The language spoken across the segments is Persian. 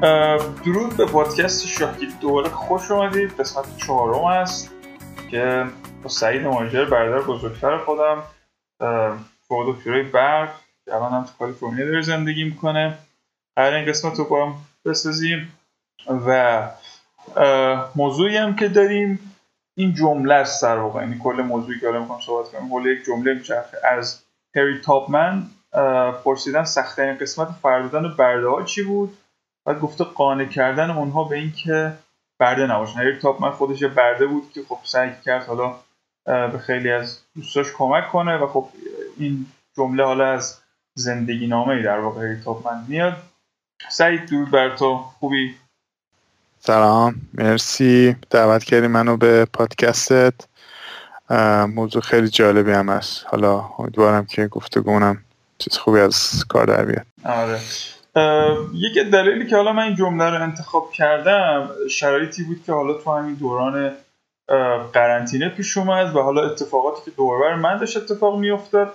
درود به پادکست شاکی دوباره خوش اومدید. قسمت چهارم است که با سعید مهاجر برادر بزرگتر خودم فوق دکترای برق الان هم تو کالیفرنیا داره زندگی می‌کنه. قرار این قسمت رو با هم بسازیم و موضوعی هم که داریم این جمله است سر واقع. یعنی کل موضوعی که حالا می‌خوام صحبت کنم حول یک جمله میچرخه. از هری تاپمن پرسیدن سختترین قسمت فردادن برده ها چی بود؟ و گفته قانع کردن اونها به اینکه برده نباشن. هری تاپمن خودش برده بود که خب سعی کرد حالا به خیلی از دوستاش کمک کنه و خب این جمله حالا از زندگی نامه ای در واقع هری تاپمن میاد. سعید درود بر تو. خوبی؟ سلام. مرسی. دعوت کردی منو به پادکستت. موضوع خیلی جالبی هم هست. حالا امیدوارم که گفتگونم چیز خوبی از کار در بیاد. آره. یکی دلیلی که حالا من این جمله رو انتخاب کردم شرایطی بود که حالا تو همین دوران قرنطینه پیش اومد و حالا اتفاقاتی که دوربر من داشت اتفاق میافتاد.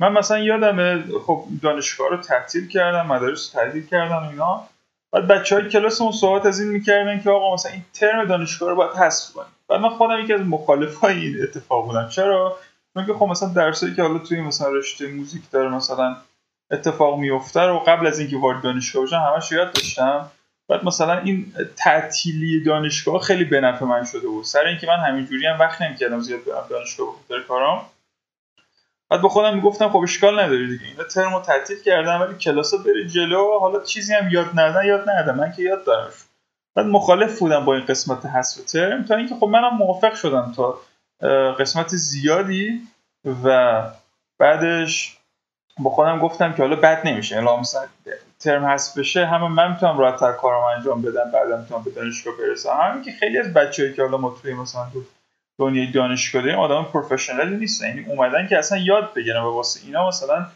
من مثلا یادم خب دانشگاه رو تعطیل کردم مدارس رو تعطیل کردم اینا. بعد بچه های کلاس اون صحبت از این می‌کردن که آقا مثلا این ترم دانشگاه رو باید حذف کنیم. بعد من خودم یکی از مخالفای این اتفاق بودم. چرا؟ چون که خب مثلا درسایی که حالا توی مثلا رشته موزیک داره مثلا اتفاق میفته و قبل از اینکه وارد دانشگاه بشم همش یاد داشتم. بعد مثلا این تعطیلی دانشگاه خیلی به نفع من شده بود. سر اینکه من همینجوری هم وقت نمی‌کردم زیاد برم دانشگاه به کارام. بعد به خودم می‌گفتم خب اشکال نداره دیگه. اینا ترمو تعطیل کردم ولی کلاسا بره جلو. حالا چیزی هم یاد ندن یاد ندادم. من که یاد دارم. بعد مخالف بودم با این قسمت حذف ترم تا اینکه خب منم موافق شدم تا قسمت زیادی و بعدش با خودم گفتم که حالا بد نمیشه. الا مثلا ترم حذف بشه همه من می‌تونم راحت‌تر کارم انجام بدم بعدا می‌تونم به دانشگاه برسم. همین که خیلی از بچه‌ای که حالا ما توی مثلا تو دنیای دانشگاه داریم آدم پروفشنالی نیستن. یعنی اومدن که اصلا یاد بگیرن و واسه اینا مثلا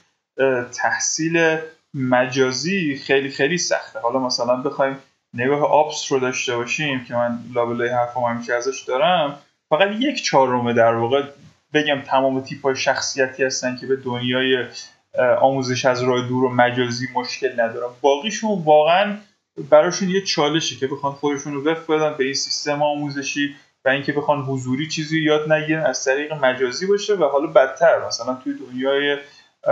تحصیل مجازی خیلی خیلی سخته. حالا مثلا بخوایم نگاه آپس رو داشته باشیم که من لابلای حرفم همیشه ازش دارم فقط یک چهارم در واقع بگم تمام تیپ های شخصیتی هستن که به دنیای آموزش از راه دور و مجازی مشکل ندارن باقیشون واقعا براشون یه چالشی که بخوان خودشون رو وفق بدن به این سیستم آموزشی و اینکه بخوان حضوری چیزی یاد نگیرن از طریق مجازی باشه و حالا بدتر مثلا توی دنیای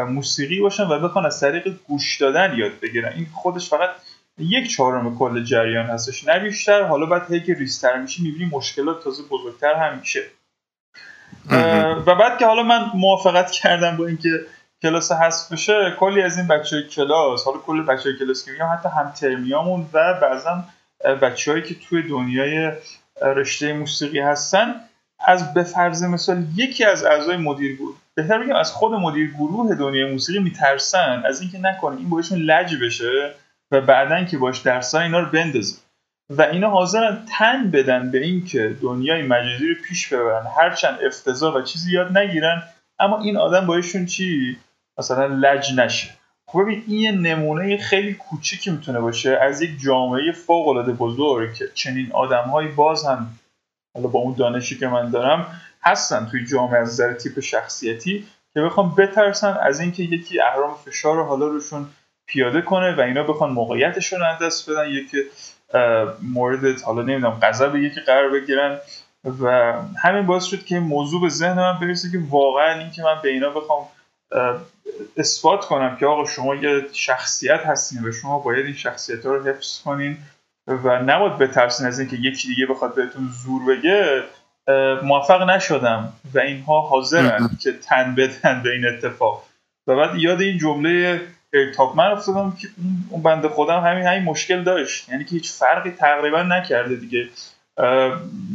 موسیقی باشن و بخوان از طریق گوش دادن یاد بگیرن. این خودش فقط یک چهارم کل جریان هستش. نه بیشتر حالا بعد هی که ریستر میشه می‌بینی مشکلات تازه بزرگتر هم میشه. و بعد که حالا من موافقت کردم با اینکه کلاس حذف بشه کلی از این بچه کلاس حالا کل بچه کلاس که میگم حتی هم ترمیامون و بعضا بچههایی که توی دنیای رشته موسیقی هستن از به فرض مثال یکی از اعضای مدیر گروه بهتر بگم از خود مدیر گروه دنیای موسیقی میترسن از اینکه نکنه این باشون لج بشه و بعدا که باش درسای اینا رو بندازه. و اینا حاضرن تن بدن به اینکه دنیای مجازی رو پیش ببرن هرچند افتضاح و چیزی یاد نگیرن اما این آدم بایشون چی؟ مثلا لج نشه. خب ببین این یه نمونه خیلی کوچیکی می‌تونه باشه. از یک جامعه فوق العاده بزرگ که چنین آدمهایی باز هم حالا با اون دانشی که من دارم هستن توی جامعه از نظر تیپ شخصیتی که بخوام بترسن از اینکه یکی اهرام فشار رو حالا روشون پیاده کنه و اینا بخوان موقعیتشون رو دست بدن. یکی مورد حالا نمی‌دونم غضب یکی قرار بگیرن. و همین باعث شد که موضوع به ذهن من برسه که واقعا اینکه من به اینا بخوام اثبات کنم که آقا شما یه شخصیت هستین و شما باید این شخصیت ها رو حفظ کنین و نباید بترسین از اینکه یکی دیگه بخواد بهتون زور بگه. موفق نشدم و اینها حاضرن که تن بدن به این اتفاق. و بعد یاد این جمله من افتادم که اون بنده خودم همین همین مشکل داشت. یعنی که هیچ فرقی تقریبا نکرده دیگه.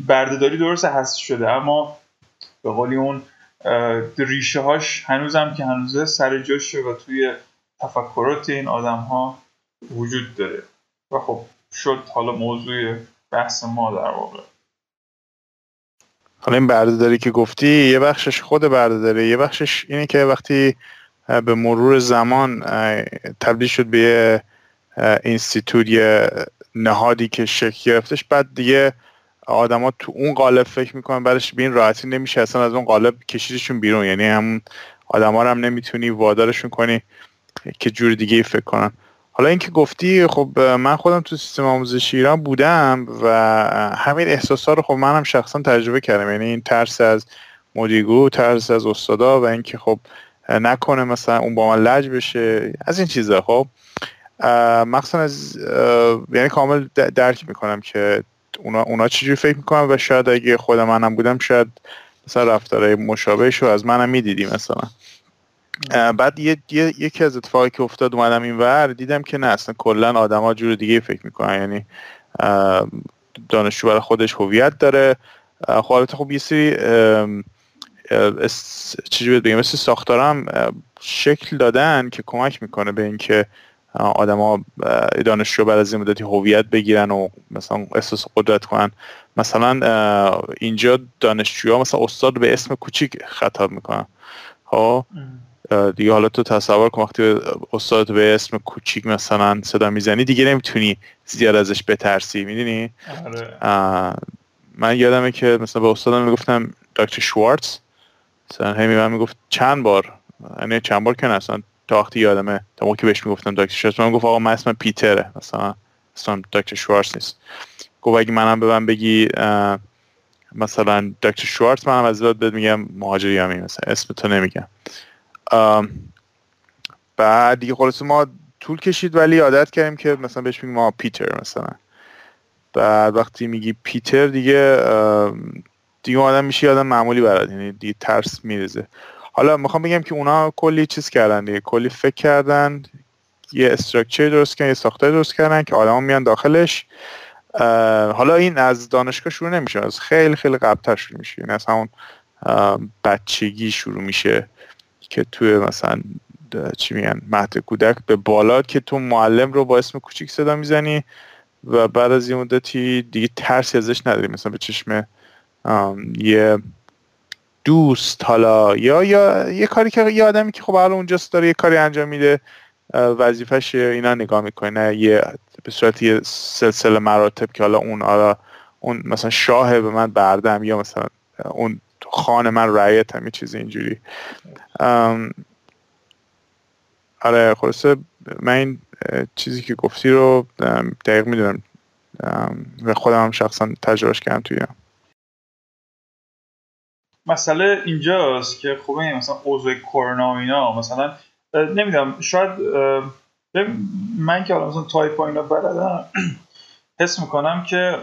بردهداری درست هست شده اما به قولی اون ریشه هاش هنوزم که هنوزه سر جاشه و توی تفکرات این آدم ها وجود داره. و خب شد حالا موضوع بحث ما در واقع. حالا این بردهداری که گفتی یه بخشش خود بردهداری یه بخشش اینه که وقتی به مرور زمان تبدیل شد به یه نهادی که شکل گرفتش بعد دیگه آدما تو اون قالب فکر می‌کنن بعدش به این راحتی نمیشه اصلا از اون قالب کشیدشون بیرون. یعنی همون آدما رو هم نمی‌تونی وادارشون کنی که جور دیگه ای فکر کنن. حالا اینکه گفتی خب من خودم تو سیستم آموزشی ایران بودم و همین احساسا رو خب منم شخصا تجربه کردم. یعنی این ترس از مدیرگروه ترس از استادا و اینکه خب نکنه مثلا اون با من لج بشه از این چیزا. خب مخصوصا از یعنی کامل درک می‌کنم که اونا, اونا چجوری فکر می‌کنم و شاید اگه خود منم بودم شاید مثلا رفتارهای مشابهش رو از منم می‌دیدی مثلا. بعد یه،, یکی از اتفاقی که افتاد اومدم این ور دیدم که نه اصلا کلا آدما جور دیگه فکر می‌کنن. یعنی دانشجو برای خودش هویت داره. خب خب یه سری چجوری بگم مثل ساختارم شکل دادن که کمک می‌کنه به اینکه آدما دانشجو بعد از این مدتی هویت بگیرن و مثلا احساس قدرت کنن. مثلا اینجا دانشجوها مثلا استاد به اسم کوچیک خطاب می‌کنن. ها خب؟ دیگه حالا تو تصور کن وقتی استاد به اسم کوچیک مثلا صدا می‌زنی دیگه نمی‌تونی زیاد ازش بترسی. می‌دونی؟ آره. من یادمه که مثلا به استادم می‌گفتم دکتر شوارتز. مثلا همی من می‌گفت چند بار؟ یعنی چند بار که اصلا تا وقتی یادمه. تا موقعی بهش می‌گفتم دکتر شوارتز من گفت آقا من اسمم پیتره. مثلا اسمم دکتر شوارتز نیست. گفت اگه منم به من بگی مثلا دکتر شوارتز منم از داد بهت میگم مهاجری همی مثلا اسم تو نمیگم. بعد دیگه خلاص ما طول کشید ولی عادت کردیم که مثلا بهش میگیم ما پیتر مثلا. بعد وقتی میگی پیتر دیگه دیگه آدم میشه آدم معمولی برات. یعنی دیگه ترس میرزه حالا می‌خوام بگم که اونا کلی چیز کردن دیگه. کلی فکر کردن یه استراکچر درست کردن یه ساختار درست کردن که آدما میان داخلش. حالا این از دانشگاه شروع نمیشه. از خیلی خیلی قبلتر شروع میشه. این یعنی از همون بچگی شروع میشه که توی مثلا چی میگن مهد کودک به بالا که تو معلم رو با اسم کوچیک صدا می‌زنی و بعد از یه مدتی دیگه ترسی ازش نداری. مثلا به چشم یه دوست حالا یا یا یه کاری که یه آدمی که خب حالا اونجاست داره یه کاری انجام میده وظیفش اینا نگاه می‌کنه یه به صورت یه سلسله مراتب که حالا اون حالا اون مثلا شاه به من بردم یا مثلا اون خان من رعیت هم یه چیز اینجوری. آره خلاصه من این چیزی که گفتی رو دقیق می‌دونم. و خودم هم شخصا تجربهش کردم توی مسئله اینجاست که خوبه مثلا اوضاع کرونا و اینا مثلا نمی‌دونم شاید من که حالا مثلا تایپ اینا بلدم حس می‌کنم که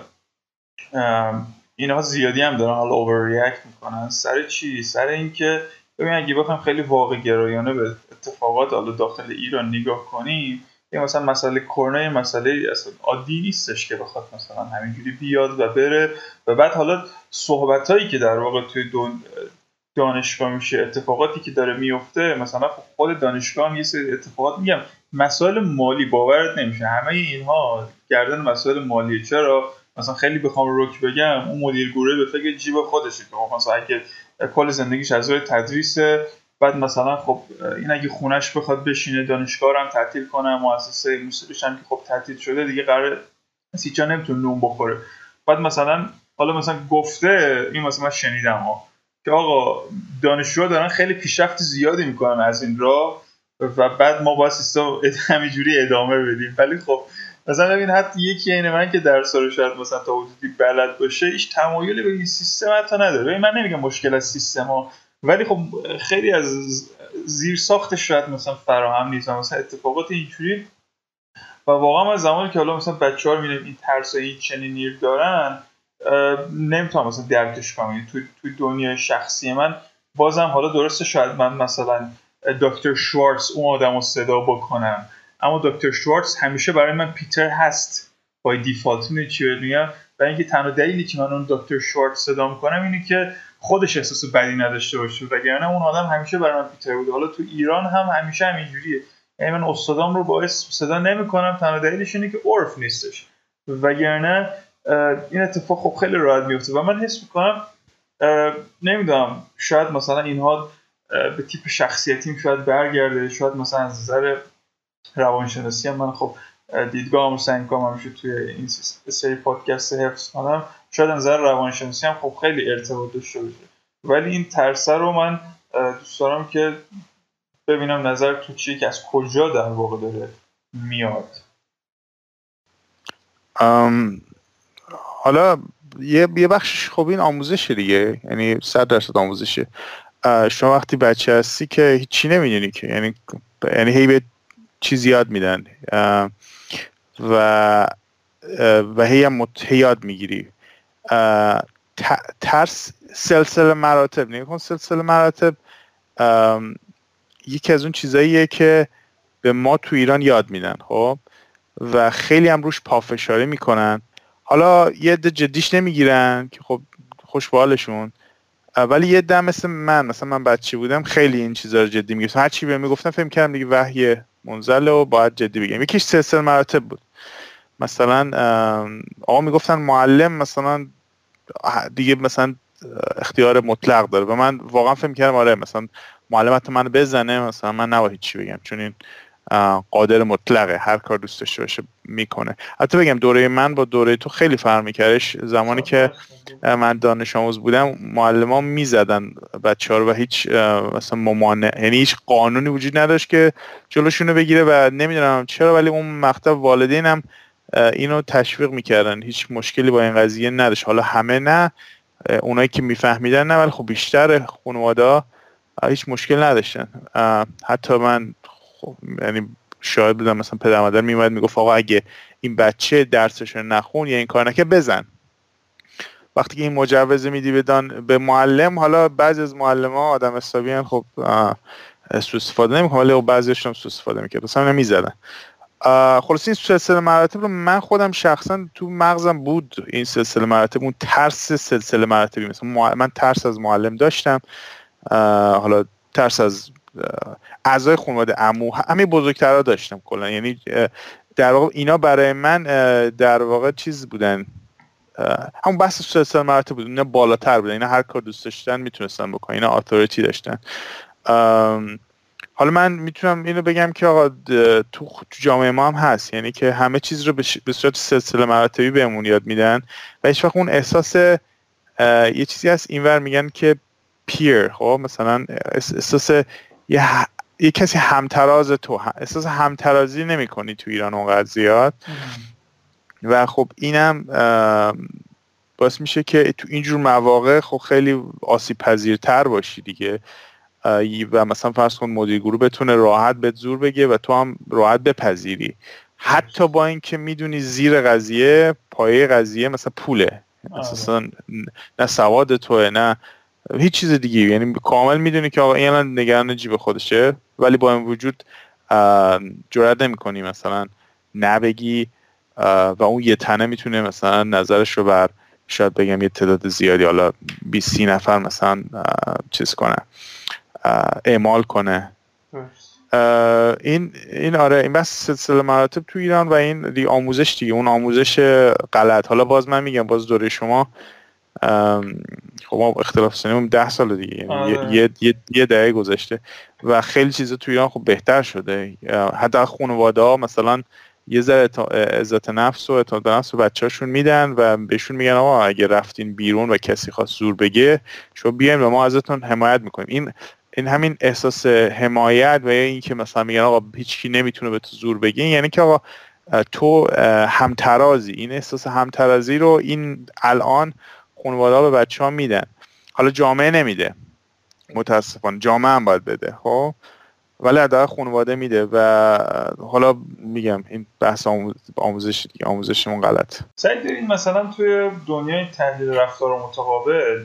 اینها زیادی هم دارن حالا اوور ریاکت می‌کنن. سر چی؟ سر اینکه ببین اگه بخوام خیلی واقع گرایانه به اتفاقات حالا داخل ایران نگاه کنیم یا مثلا مسئله کرونا مسئله اصلا عادی نیستش که بخواد مثلا همینجوری بیاد و بره. و بعد حالا صحبت هایی که در واقع توی دانشگاه میشه اتفاقاتی که داره میفته مثلا خود دانشگاه هم یه سری اتفاقات میگم. مسائل مالی باورت نمیشه. همه اینها گردن مسائل مالی چرا؟ مثلا خیلی بخوام روک بگم اون مدیر گروه به فکر جیب خودشه که خب مثلا اگه کل زندگیش از روی تدریس بعد مثلا خب این اگه خونش بخواد بشینه دانشگاه هم تعطیل کنه مؤسسه موسیقیش هم که خب تعطیل شده دیگه قرار سیچا نمی‌تونه نون بخوره. بعد مثلا حالا مثلا گفته این مثلا من شنیدم ها که آقا دانشجوها دارن خیلی پیشرفت زیادی می‌کنن از این راه و بعد ما با سیستم همینجوری ادامه بدیم. ولی خب مثلا ببین حتی یکی این من که درس رو شاید مثلا تا حدودی بلد باشه ایش تمایلی به این سیستم حتی نداره. من نمیگم مشکل از سیستم ها. ولی خب خیلی از زیر ساختش شاید مثلا فراهم نیست مثلا اتفاقات اینجوری. و واقعا از زمانی که حالا مثلا بچه ها این ترس و این چنین دارن نمی‌تونم مثلا درکش کنم. یعنی توی توی دنیای شخصی من بازم حالا درسته شاید من مثلا دکتر شوارتز اون آدم رو صدا بکنم. اما دکتر شوارتز همیشه برای من پیتر هست. بای دیفالت اینه چی میگم؟ و اینکه تنها دلیلی که من اون دکتر شوارتز صدا می‌کنم اینه که خودش احساس بدی نداشته باشه وگرنه اون آدم همیشه برای من پیتر بوده. حالا تو ایران هم همیشه همینجوریه یعنی من استادام رو باعث صدا نمی‌کنم تنها دلیلش اینه که عرف نیستش. وگرنه این اتفاق خب خیلی راحت میفته و من حس می‌کنم نمی‌دونم شاید مثلا اینها به تیپ شخصیتیم شاید برگرده شاید مثلا از نظر روانشناسی من خب دیدگاه سعی همیشه توی این سری پادکست حفظ کنم. شاید نظر روانشناسی هم خب خیلی ارتباط داشته باشه. ولی این ترسه رو من دوست دارم که ببینم نظر تو چیه که از کجا در واقع داره میاد. حالا یه یه بخشش خب این آموزش دیگه. یعنی صد درصد آموزشه. شما وقتی بچه هستی که هیچی نمی‌دونی که. یعنی یعنی هی به چیز یاد میدن. و و هی هم یاد می‌گیری. ترس سلسله مراتب نگاه سلسله مراتب. یکی از اون چیزاییه که به ما تو ایران یاد میدن خب؟ و خیلی هم روش پافشاری می‌کنن. حالا یه عده جدیش نمی‌گیرن که خب خوشبالشون. ولی یه دم مثل من مثلا من بچه بودم خیلی این چیزا رو جدی می‌گفتم. هر چی بهم می‌گفتم فکر کردم دیگه وحی منزله و باید جدی بگم. یکیش سلسله مراتب بود. مثلا آقا می‌گفتن معلم مثلا دیگه مثلا اختیار مطلق داره. و من واقعا فکر کردم آره مثلا معلم حتی منو بزنه مثلا من نباید چی بگم. چون این قادر مطلقه هر کار دوست داشته باشه می‌کنه. حتی بگم دوره من با دوره تو خیلی فرق میکردش. زمانی که من دانش آموز بودم معلم می‌زدن بچه ها و هیچ مثلا ممانع یعنی هیچ قانونی وجود نداشت که جلوشونو بگیره و نمی‌دونم چرا ولی اون مقطع والدینم اینو تشویق می‌کردن. هیچ مشکلی با این قضیه نداشت. حالا همه نه اونایی که میفهمیدن نه ولی خب بیشتر خانواده هیچ مشکل نداشتن. حتی من خب یعنی شاید بودم مثلا پدر مادر میومد می‌گفت آقا اگه این بچه درسش نخون یا این کار نکه بزن. وقتی که این مجوز میدی بدان به معلم حالا بعضی از معلم ها آدم حسابی خب سو استفاده نمی‌کنه ولی خب بعضیشون سو استفاده می‌کرد مثلا نمی‌زدن خلاص این سلسله مراتب رو من خودم شخصا تو مغزم بود این سلسله مراتب اون ترس سلسله مراتبی. مثلا من ترس از معلم داشتم. حالا ترس از اعضای خانواده عمو همه بزرگترها داشتم کلا. یعنی در واقع اینا برای من در واقع چیز بودن همون بحث سلسله مراتب بود. اینا بالاتر بودن. اینا هر کار دوست داشتن می‌تونستن بکنن. اینا اتوریتی داشتن. حالا من می‌تونم اینو بگم که آقا تو جامعه ما هم هست. یعنی که همه چیز رو به صورت سلسله مراتبی بهمون یاد میدن و هیچ وقت اون احساس یه چیزی هست. اینور میگن که پیر خب مثلا احساس یه, یه کسی همتراز تو احساس همترازی نمی کنی تو ایران اونقدر زیاد. و خب اینم باعث میشه که تو اینجور مواقع خب خیلی آسیب پذیرتر باشی دیگه. و مثلا فرض کن مدیر گروه بتونه راحت به زور بگه و تو هم راحت بپذیری. حتی با اینکه می‌دونی زیر قضیه پایه قضیه مثلا پوله. اساسا نه سواد توه نه هیچ چیز دیگه یعنی کامل می‌دونی که آقا این نگران جیب خودشه ولی با این وجود جرأت نمی‌کنی مثلا نبگی و اون یه تنه می‌تونه مثلا نظرش رو بر شاید بگم یه تعداد زیادی حالا 20 نفر مثلا چیز کنه اعمال کنه. این این آره این بس سلسله مراتب تو ایران و این دی آموزش دیگه. اون آموزش غلط. حالا باز من میگم باز دوره شما خب ما اختلاف سنیم ده سال دیگه یعنی آره. یه, یه, یه دهه گذشته و خیلی چیزا تو ایران خب بهتر شده. حتی خانواده ها مثلا یه ذره عزت نفس و اعتماد نفس و بچه‌هاشون میدن و بهشون میگن آقا اگه رفتین بیرون و کسی خواست زور بگه شما بیاین و ما ازتون حمایت می‌کنیم. این این همین احساس حمایت و اینکه مثلا میگن آقا هیچکی نمی‌تونه به تو زور بگه یعنی که آقا تو همترازی. این احساس همترازی رو این الان خانواده به بچه ها میدن. حالا جامعه نمیده. متاسفانه. جامعه هم باید بده. خب؟ ولی حداقل خانواده میده و حالا میگم این بحث آموزش دیگه. آموزشمون غلط. سعی دارین مثلا توی دنیای تحلیل رفتار متقابل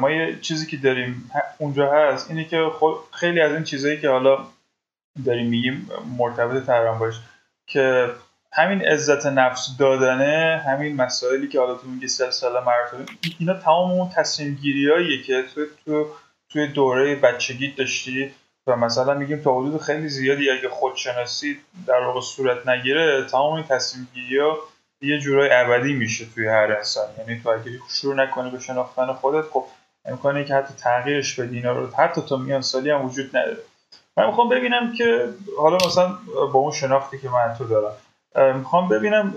ما یه چیزی که داریم اونجا هست اینه که خیلی از این چیزهایی که حالا داریم میگیم مرتبط تقریبا باش که همین عزت نفس دادنه همین مسائلی که حالا تو میگی سلسله مراتب اینا تمام اون تصمیم گیریاییه که تو تو توی دوره بچگی داشتی و مثلا میگیم تا حدود خیلی زیادی اگه خودشناسی در واقع صورت نگیره تمام این تصمیم گیری ها یه جورای ابدی میشه توی هر انسان. یعنی تو اگه شروع نکنی به شناختن خودت خب امکانه که حتی تغییرش بدی اینا رو. حتی تا میان سالی هم وجود نداره. من می‌خوام ببینم که حالا مثلا با اون شناختی که من تو دارم می‌خوام ببینم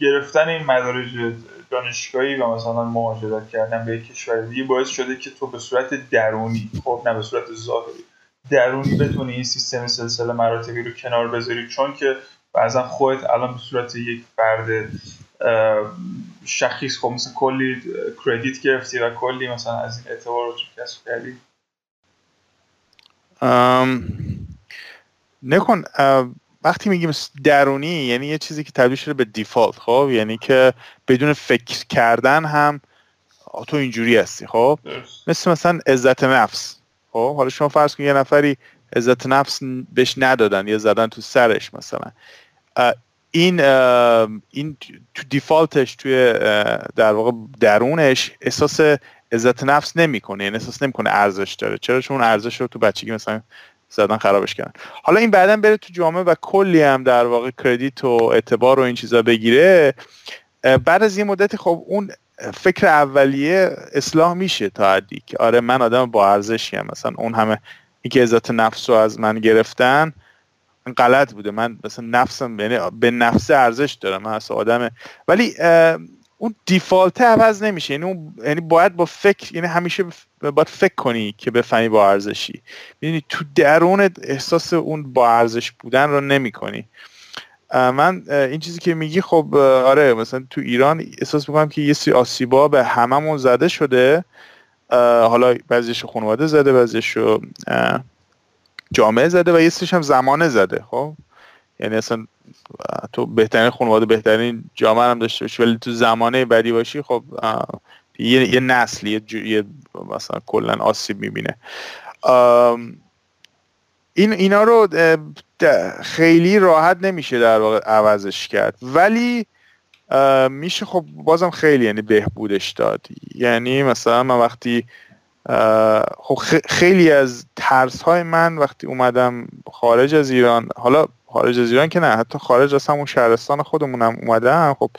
گرفتن این مدارج دانشگاهی و مثلا مهاجرت کردن به کشور دیگه باعث شده که تو به صورت درونی خب نه به صورت ظاهری درونی بتونی این سیستم سلسله مراتبی رو کنار بذاری. چون که بعضا خودت الان به صورت یک فرد شخیص خب مثل کلی کردیت گرفتی و کلی مثلا از این اعتبار رو کسب کردی؟ نکن وقتی میگیم درونی یعنی یه چیزی که تبدیل شده به دیفالت خب؟ یعنی که بدون فکر کردن هم تو اینجوری هستی خب؟ مثل مثلا عزت نفس خب؟ حالا شما فرض کن یه نفری عزت نفس بهش ندادن یا زدن تو سرش مثلا. این این تو دیفالتش توی در واقع درونش احساس عزت نفس نمی‌کنه یعنی احساس نمی‌کنه ارزش داره. چرا؟ چون ارزش رو تو بچگی مثلا زدن خرابش کردن. حالا این بعدا بره تو جامعه و کلی هم در واقع کردیت و اعتبار و این چیزا بگیره. بعد از یه مدتی خب اون فکر اولیه اصلاح میشه تا حدی که آره من آدم با ارزشی هم. مثلا اون همه اینکه عزت نفس رو از من گرفتن غلط بوده. من مثلا نفسم یعنی به نفس ارزش دارم. من اصلا آدمه ولی اون دیفالت عوض نمیشه. یعنی اون یعنی باید با فکر یعنی همیشه باید فکر کنی که بفهمی با ارزشی. یعنی تو درون احساس اون با ارزش بودن رو نمی کنی من این چیزی که میگی خب آره مثلا تو ایران احساس می‌کنم که یه سی آسیبا به هممون زده شده. حالا بعضیش خانواده زده بعضیش جامعه زده و یه سریش هم زمانه زده خب؟ یعنی اصلا تو بهترین خانواده بهترین جامعه هم داشته باشی ولی تو زمانه بدی باشی خب یه, یه نسل یه, یه مثلا کلا آسیب می‌بینه. این اینا رو خیلی راحت نمیشه در واقع عوضش کرد. ولی میشه خب بازم خیلی یعنی بهبودش داد. یعنی مثلا من وقتی خب خیلی از ترس های من وقتی اومدم خارج از ایران حالا خارج از ایران که نه حتی خارج از همون شهرستان خودمونم اومدم خب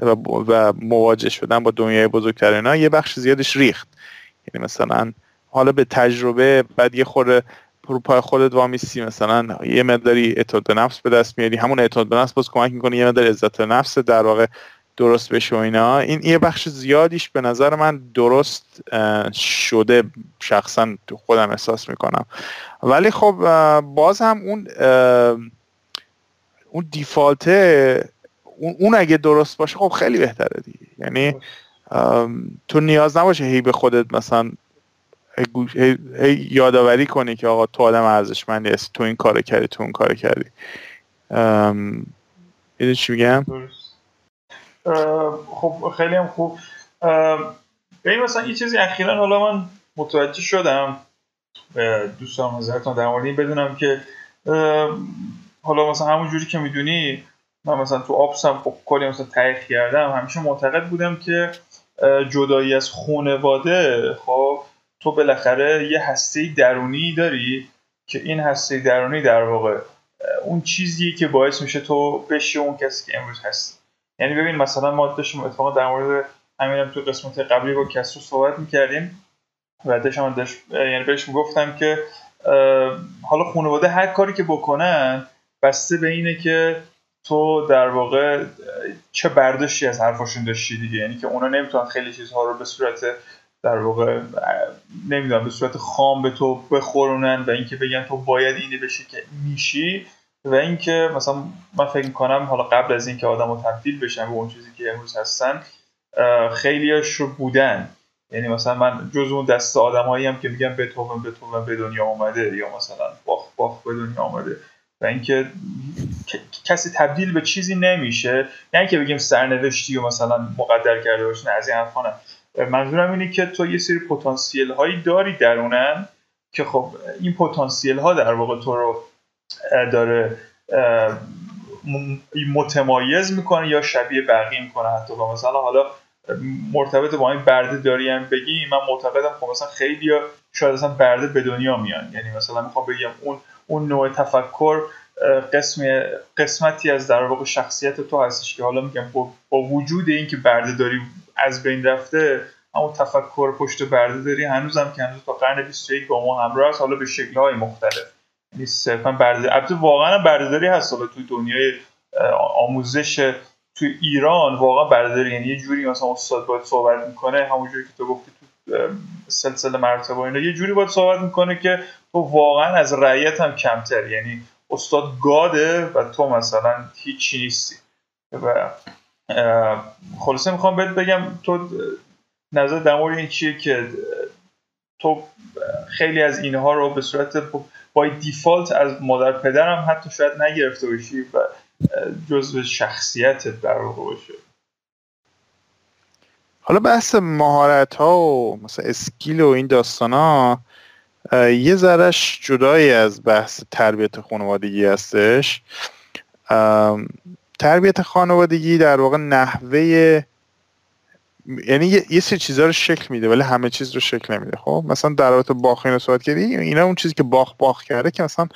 و مواجه شدن با دنیای بزرگتر اینا یه بخش زیادش ریخت. یعنی مثلا حالا به تجربه بعد یه خورده رو پای خودت وامیستی مثلا یه مقداری اعتماد نفس به دست میاری همون اعتماد به نفس باز کمک می‌کنه یه مقدار عزت نفس در واقع درست بشه و اینا. این یه بخش زیادیش به نظر من درست شده شخصا تو خودم احساس می‌کنم. ولی خب باز هم اون اون دیفالته اون اگه درست باشه خب خیلی بهتره دیگه. یعنی تو نیاز نباشه هی به خودت مثلا هی, یادآوری کنی که آقا تو آدم ارزشمندی هستی تو این کار کردی تو اون کار کردی. می‌دونی چی میگم؟ خب خیلی هم خوب. ببین مثلا یه چیزی اخیرا حالا من متوجه شدم دوستان نظرتون در مورد این بدونم که حالا مثلا همون جوری که می‌دونی من مثلا تو آپسم خب کلی مثلا تحقیق کردم. همیشه معتقد بودم که جدایی از خانواده خب تو بالاخره یه هسته درونی داری که این هسته درونی در واقع اون چیزیه که باعث میشه تو بشی اون کسی که امروز هستی. یعنی ببین مثلا ما داشتیم اتفاقا در مورد همینم تو قسمت قبلی با کسرو صحبت می‌کردیم و داشتم داشت یعنی بهش می‌گفتم که حالا خانواده هر کاری که بکنن بسته به اینه که تو در واقع چه برداشتی از حرفاشون داشتی دیگه؟ یعنی که اونا نمی‌تونن خیلی چیزها رو به صورت در واقع نمی‌دونم به صورت خام به تو بخورونن و اینکه بگن تو باید اینی بشی که میشی و اینکه مثلا من فکر می‌کنم حالا قبل از اینکه آدم تبدیل بشن به اون چیزی که امروز هستن خیلیاش رو بودن. یعنی مثلا من جز اون دست آدمایی هم که میگن به تو به دنیا آمده یا مثلا باخ باخ به دنیا آمده و اینکه کسی تبدیل به چیزی نمیشه. نه که بگیم سرنوشتی و مثلا مقدر کرده باشه نه از این حرفا منظورم اینه که تو یه سری پتانسیل هایی داری درونن که خب این پتانسیل ها در واقع تو رو داره متمایز می‌کنه یا شبیه بقیه می‌کنه حتی. و مثلا حالا مرتبط با این برده داری هم بگی من معتقدم خب مثلا خیلی شاید اصلا برده به دنیا میان. یعنی مثلا می‌خوام بگم اون اون نوع تفکر قسم قسمتی از در واقع شخصیت تو هستش که حالا میگم با, وجود اینکه برده داری از بین رفته اما تفکر پشت برده داری هنوزم که هنوز تا قرن 21 با ما همراه است حالا به شکل‌های مختلف. یعنی صرفا برده البته واقعا بردهداری هست حالا توی دنیای آموزش تو ایران واقعا بردهداری. یعنی یه جوری مثلا استاد باید صحبت می‌کنه همونجوری که تو گفتی سلسله مرتبه اینا. یه جوری باید صحبت می‌کنه که تو واقعا از رعیت هم کمتر یعنی استاد گاده و تو مثلا هیچی نیستی. و خلاصه می‌خوام بهت بگم تو نظر در این چیه که تو خیلی از اینها رو به صورت با دیفالت از مادر پدرم حتی شاید نگرفته باشی و جزء شخصیتت در باشه. حالا بحث مهارت ها و مثلا اسکیل و این داستان ها یه ذرش جدایی از بحث تربیت خانوادگی هستش. تربیت خانوادگی در واقع نحوه یعنی یه, سری چیزها رو شکل میده ولی همه چیز رو شکل نمیده. خب مثلا در رابطه باخ اینو صحبت کردی اینا اون چیزی که باخ باخ کرده که مثلا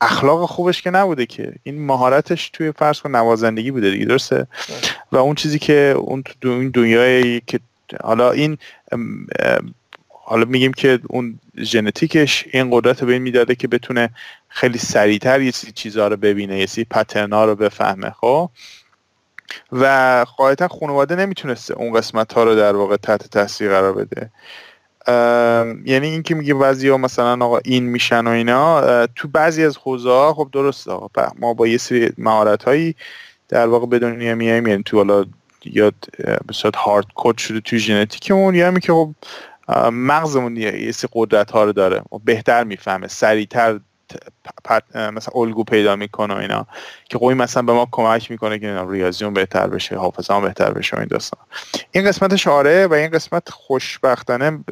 اخلاق خوبش که نبوده که. این مهارتش توی فرض کن نوازندگی بوده دیگه درسته؟ و اون چیزی که اون تو این دنیایی که حالا این حالا میگیم که اون ژنتیکش این قدرت رو به این می‌داده که بتونه خیلی سریعتر یه چیزها رو ببینه یه سری پترنا رو بفهمه خب؟ و قاعدتا خانواده نمی‌تونسته اون قسمت ها رو در واقع تحت تاثیر قرار بده. یعنی اینکه میگه بعضی ها مثلا آقا این میشن و اینا تو بعضی از حوزه خب درسته آقا ما با یه سری مهارت هایی در واقع به دنیا میایم یعنی تو حالا یا به صورت هارد کد شده توی ژنتیکمون یا که خب مغزمون یه سری قدرت ها رو داره و بهتر می‌فهمه سریعتر مثلا الگو پیدا می‌کنه و اینا که قوی خب مثلا به ما کمک می‌کنه که ریاضیون بهتر بشه حافظه بهتر بشه این داستان این قسمتش آره و این قسمت خوشبختانه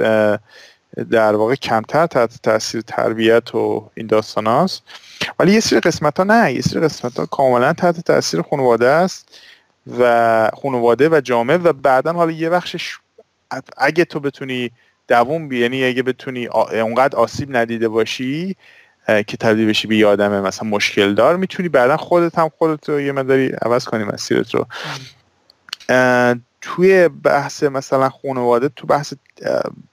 در واقع کمتر تحت تاثیر تربیت و این داستان هاست ولی یه سری قسمت ها نه یه سری قسمت ها کاملا تحت تاثیر خانواده است و خانواده و جامعه و بعدا حالا یه بخشش اگه تو بتونی دووم بی یعنی اگه بتونی اونقدر آسیب ندیده باشی که تبدیل بشی به یه آدم مثلا مشکل دار می‌تونی بعدا خودت هم خودت رو یه مداری عوض کنی مسیرت رو. توی بحث مثلا خانواده تو بحث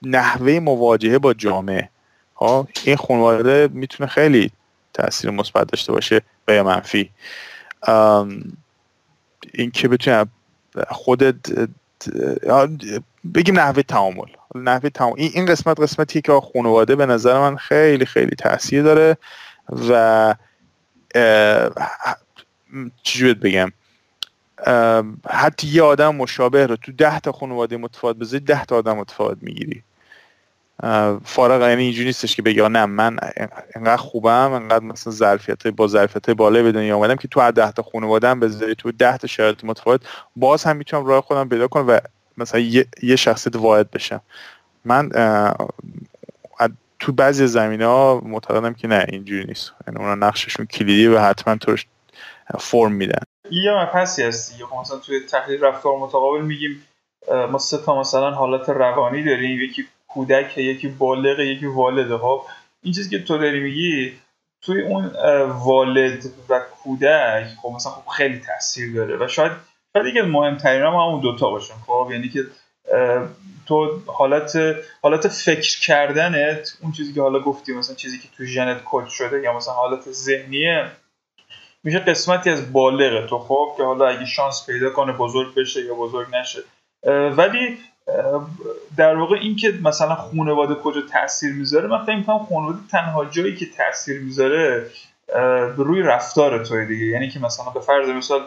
نحوه مواجهه با جامعه. ها این خانواده می‌تونه خیلی تاثیر مثبت داشته باشه و یا منفی. این که بتونی خودت بگیم نحوه تعامل. نحوه تعامل این قسمت قسمتی که خانواده به نظر من خیلی خیلی تاثیر داره و چجوری بگم؟ حتی یه آدم مشابه رو تو ده تا خانواده متفاوت بذاری ده تا آدم متفاوت می‌گیری. فارغ یعنی اینجوری نیستش که بگی نه من انقدر خوبم انقدر مثلا ظرفیت با ظرفیت بالا به دنیا اومدم که تو هر ده تا خانواده هم بذاری تو ده تا شرایط متفاوت باز هم می‌تونم راه خودم پیدا کنم و مثلا یه, یه شخصیت واحد بشم. من تو بعضی زمین ها معتقدم که نه اینجوری نیست. یعنی اونا نقششون کلیدی و حتما تو فرم میدن. یه مبحثی هست خب مثلا توی تحلیل رفتار متقابل میگیم ما سه تا مثلا حالت روانی داریم. یکی کودک یکی بالغ یکی والده. خب این چیزی که تو داری میگی توی اون والد و کودک خب مثلا خب خیلی تاثیر داره. و شاید شاید یکی مهمترین هم همون دوتا باشن خب؟ یعنی که تو حالت حالت فکر کردنت اون چیزی که حالا گفتی مثلا چیزی که تو ژنت کد شده یا مثلا حالت ذهنیه میشه قسمتی از بالغه تو خب؟ که حالا اگه شانس پیدا کنه بزرگ بشه یا بزرگ نشه. ولی در واقع این که مثلا خانواده کجا تاثیر می‌ذاره من فکر می‌کنم خانواده تنها جایی که تاثیر می‌ذاره روی رفتار توی دیگه. یعنی که مثلا به فرض مثال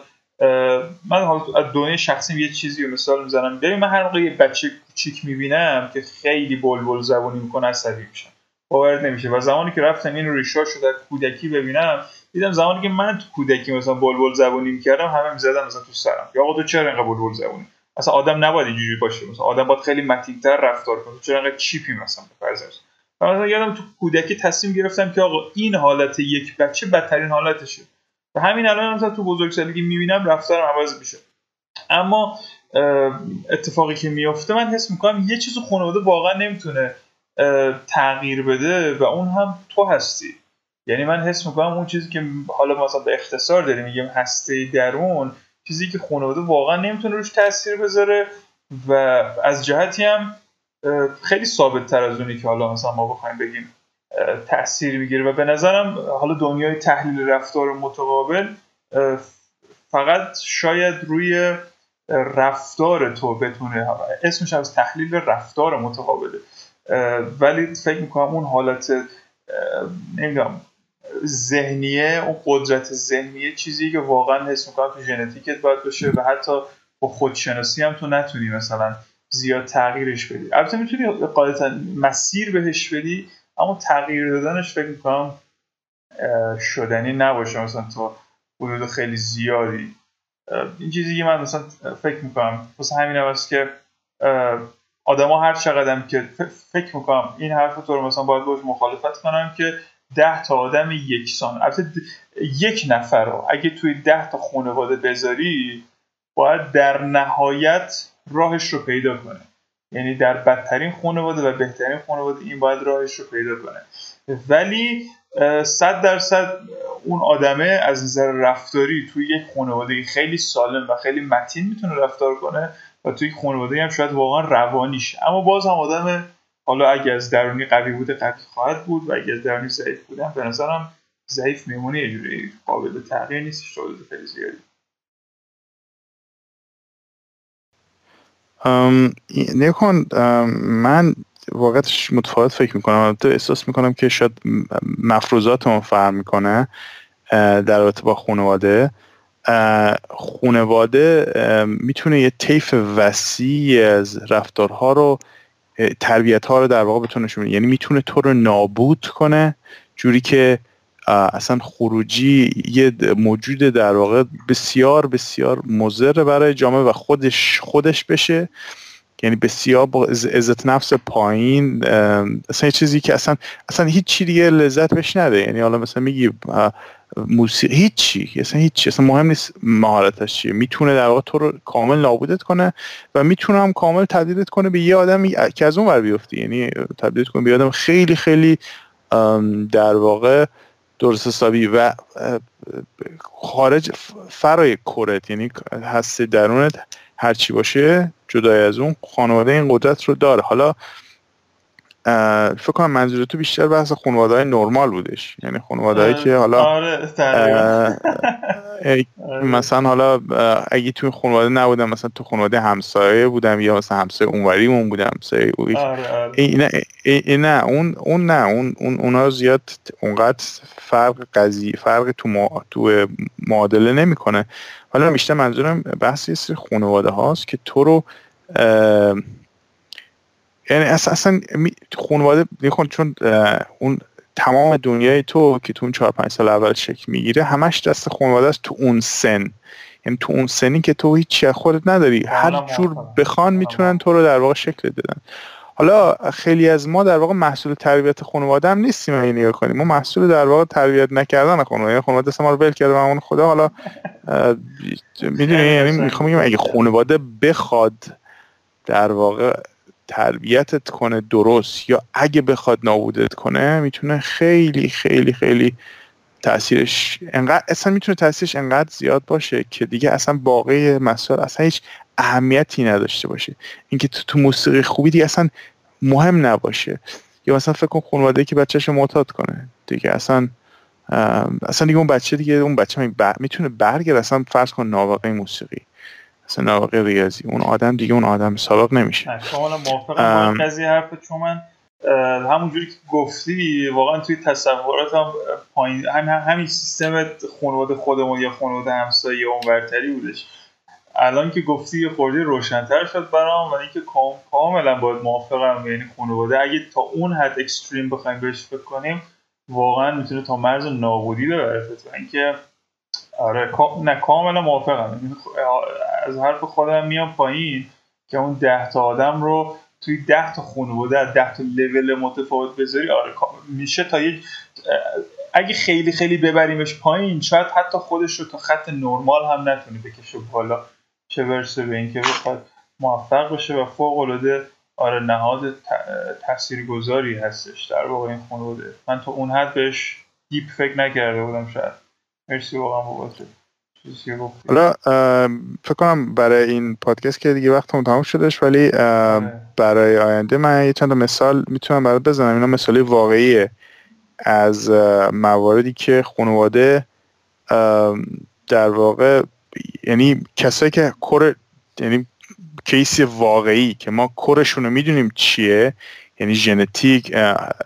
من حالا از دنیای شخصی یه چیزی رو مثال می‌زنم. ببین من هر موقع یه بچه کوچیک می‌بینم که خیلی بلبل زبونی می‌کنه عصبی میشم. باور نمیشه. و زمانی که رفتم این ریشا شده کودکی ببینم دیدم زمانی که من تو کودکی مثلا بلبل زبونی می‌کردم همه می‌زدن مثلا تو سرم. یا آقا تو چرا اینقدر بلبل زبونی؟ اصلا آدم نباید اینجوری باشه. مثلا آدم باید خیلی متینتر رفتار کنه. چرا اینقدر چیپی مثلا؟ فرض مثلا یادم تو کودکی تصمیم گرفتم که آقا این حالت یک بچه بدترین حالتشه. و همین الان مثلا تو بزرگسالی می‌بینم رفتارم عوض میشه. اما اتفاقی که میفته من حس می‌کنم یه چیز خانواده واقعا نمی‌تونه تغییر بده و اون هم تو هستی. یعنی من حس می‌کنم اون چیزی که حالا مثلا به اختصار داریم میگیم هسته درون چیزی که خانواده واقعا نمی‌تونه روش تاثیر بذاره و از جهتی هم خیلی ثابت تر از اونی که حالا مثلا ما بخوایم بگیم. تاثیر می‌گیره و به نظرم حالا دنیای تحلیل رفتار متقابل فقط شاید روی رفتار تو بتونه اسمش از تحلیل رفتار متقابله. ولی فکر می‌کنم اون حالت نمی‌دونم ذهنیه اون قدرت ذهنیه چیزی که واقعا حس می‌کنم تو ژنتیکت باید باشه و حتی با خودشناسی هم تو نتونی مثلا زیاد تغییرش بدی. البته می‌تونی قاعدتا مسیر بهش بدی اما تغییر دادنش فکر می‌کنم شدنی نباشه. مثلا تا حدود خیلی زیادی. این چیزی که من مثلا فکر می‌کنم واسه همین است که آدما هر چقدر که فکر می‌کنم این حرف تو رو مثلا باید باش مخالفت کنم که ده تا آدم یکسان. البته یک نفر رو اگه توی ده تا خانواده بذاری باید در نهایت راهش رو پیدا کنه. یعنی در بدترین خانواده و بهترین خانواده این باید راهش رو پیدا کنه. ولی صد درصد اون آدمه از نظر رفتاری توی یک خانواده خیلی سالم و خیلی متین می‌تونه رفتار کنه و توی خانواده هم شاید واقعا روانیش اما باز هم آدم حالا اگه از درونی قوی بوده قوی خواهد بود و اگه از درونی ضعیف بوده به نظرم ضعیف میمونه یه جوری قابل تغییر نیستش خیلی زیادی. نیکن من واقعتش متفاوت فکر می‌کنم. البته احساس می‌کنم که شاید مفروضات ما فرق می‌کنه در رابطه با خانواده. خانواده می‌تونه یه طیف وسیع از رفتارها رو تربیت ها رو در واقع بتونه یعنی می‌تونه تو رو نابود کنه جوری که اصلا خروجی یه موجود در واقع بسیار بسیار مضر برای جامعه و خودش خودش بشه. یعنی بسیار با عزت نفس پایین. اصلا یه چیزی که اصلا اصلا هیچ چی دیگه لذت بهش نده. یعنی حالا مثلا میگی موسیقی هیچی. اصلا هیچی. اصلا مهم نیست مهارتش چیه. می‌تونه در واقع تو رو کامل نابودت کنه و می‌تونه هم کامل تبدیلت کنه به یه آدمی که از اون ور بیفتی. یعنی تبدیلت کنه به یه آدم خیلی خیلی در واقع درست حسابی و خارج فرای کرت یعنی هسته درونت هرچی باشه جدای از اون خانواده این قدرت رو داره حالا فکر کنم منظور تو بیشتر بحث خانواده های نرمال بودش. یعنی خانواده که حالا آره مثلا حالا اگه تو خانواده نبودم مثلا تو خانواده همسایه بودم یا مثلا همسایه اونوریمون بودم همسایه آره آره. این نه اون اون نه اون اون اونا زیاد اونقدر فرق قضیه فرق تو ما تو معادله نمی‌کنه. حالا بیشتر منظورم بحث یه سری خانواده هاست که تو رو یعنی اصلا خانواده چون اون تمام دنیای تو که تو اون چهار پنج سال اول شکل می‌گیره همش دست خانواده است تو اون سن. یعنی تو اون سنی که تو هیچی خودت نداری. هر جور بخوان می‌تونن تو رو در واقع شکل دادن حالا خیلی از ما در واقع محصول تربیت خانواده هم نیستیم اگه نگاه کنیم. ما محصول در واقع تربیت نکردن خانواده. یعنی خانواده ما رو ول کرده و خدا. حالا می‌دونی یعنی می‌خوام بگم اگه خانواده بخواد در واقع تربیتت کنه درست یا اگه بخواد نابودت کنه می‌تونه خیلی خیلی خیلی تاثیرش انقدر اصلا می‌تونه تاثیرش انقدر زیاد باشه که دیگه اصلا باقی مسائل اصلا هیچ اهمیتی نداشته باشه. اینکه تو تو موسیقی خوبی دیگه اصلا مهم نباشه. یا مثلا فکر کن خانواده که بچهش معتاد کنه دیگه اصلا اصلا دیگه اون بچه دیگه اون بچه می‌تونه برگرد اصلا فرض کن نابغه موسیقی. اصلا نابغه ریاضی. اون آدم دیگه اون آدم سابق نمیشه. کاملا موافقم با قضیه حرف چون من همونجوری که گفتی واقعا توی تصوراتم پایین هم همین سیستم خانواده خودمون یا خانواده همسایه اونورتری بودش. الان که گفتی یه خورده روشنتر شد برام و اینکه کاملا باید موافقم یعنی خانواده. اگه تا اون حد اکستریم بخوایم بهش فکر کنیم واقعا می‌تونه تا مرز نابودی ببره. اینکه آره نه کاملا موافقم. از حرف خودم میام پایین که اون ده تا آدم رو توی ده تا خانواده ده تا لول متفاوت بذاری آره میشه تا یک اگه خیلی خیلی ببریمش پایین شاید حتی خودش رو تا خط نرمال هم نتونه بکشه بالا. چه برسه به اینکه بخواد موفق بشه و فوق العاده آره نهاد تاثیرگذاری هستش در واقع این خانواده. من تا اون حد بهش deep فکر نکرده بودم شاید. مرسی واقعا حالا فکر کنم برای این پادکست که دیگه وقت تمام شدش ولی آره. برای آینده من یه چند مثال می‌تونم برات بزنم. اینا مثالی واقعیه. از مواردی که خانواده در واقع یعنی کسایی که core یعنی case واقعی که ما core شون رو می‌دونیم چیه یعنی ژنتیک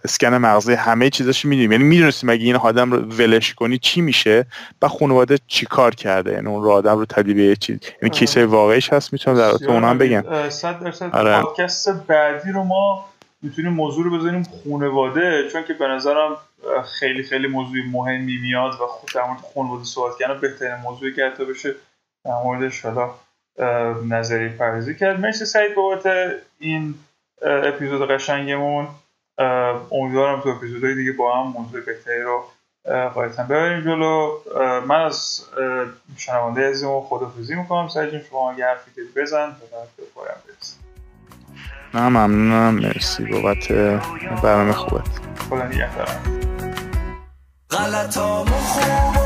اسکن مغزی همه چیزاش می‌دونیم. یعنی می‌دونستیم اگه این آدم رو ولش کنی چی میشه؟ و خانواده چی کار کرده؟ یعنی اون رو آدم رو تبدیل به چیز. یعنی کیس واقعیش هست می‌تونم در تو اونم بگم. 100 درصد آره. پادکست بعدی رو ما می‌تونیم موضوع رو بذاریم خانواده چون که به نظرم خیلی خیلی موضوع مهمی میاد و خود در مورد خانواده صحبت کردن بهترین موضوعی که حتی بشه در موردش حالا نظری پردازی کرد. مرسی سعید بابت این اپیزود قشنگمون. امیدوارم تو اپیزودهای دیگه با هم موضوع بهتری رو قایتا ببریم جلو. من از شنونده عزیزمون خدافزی می‌کنم. جون شما اگه حرفی بزن تا پایم برسیم. نه ممنونم. مرسی بابت برنامه خوبت. خدا نگهدارم غلطامو خوب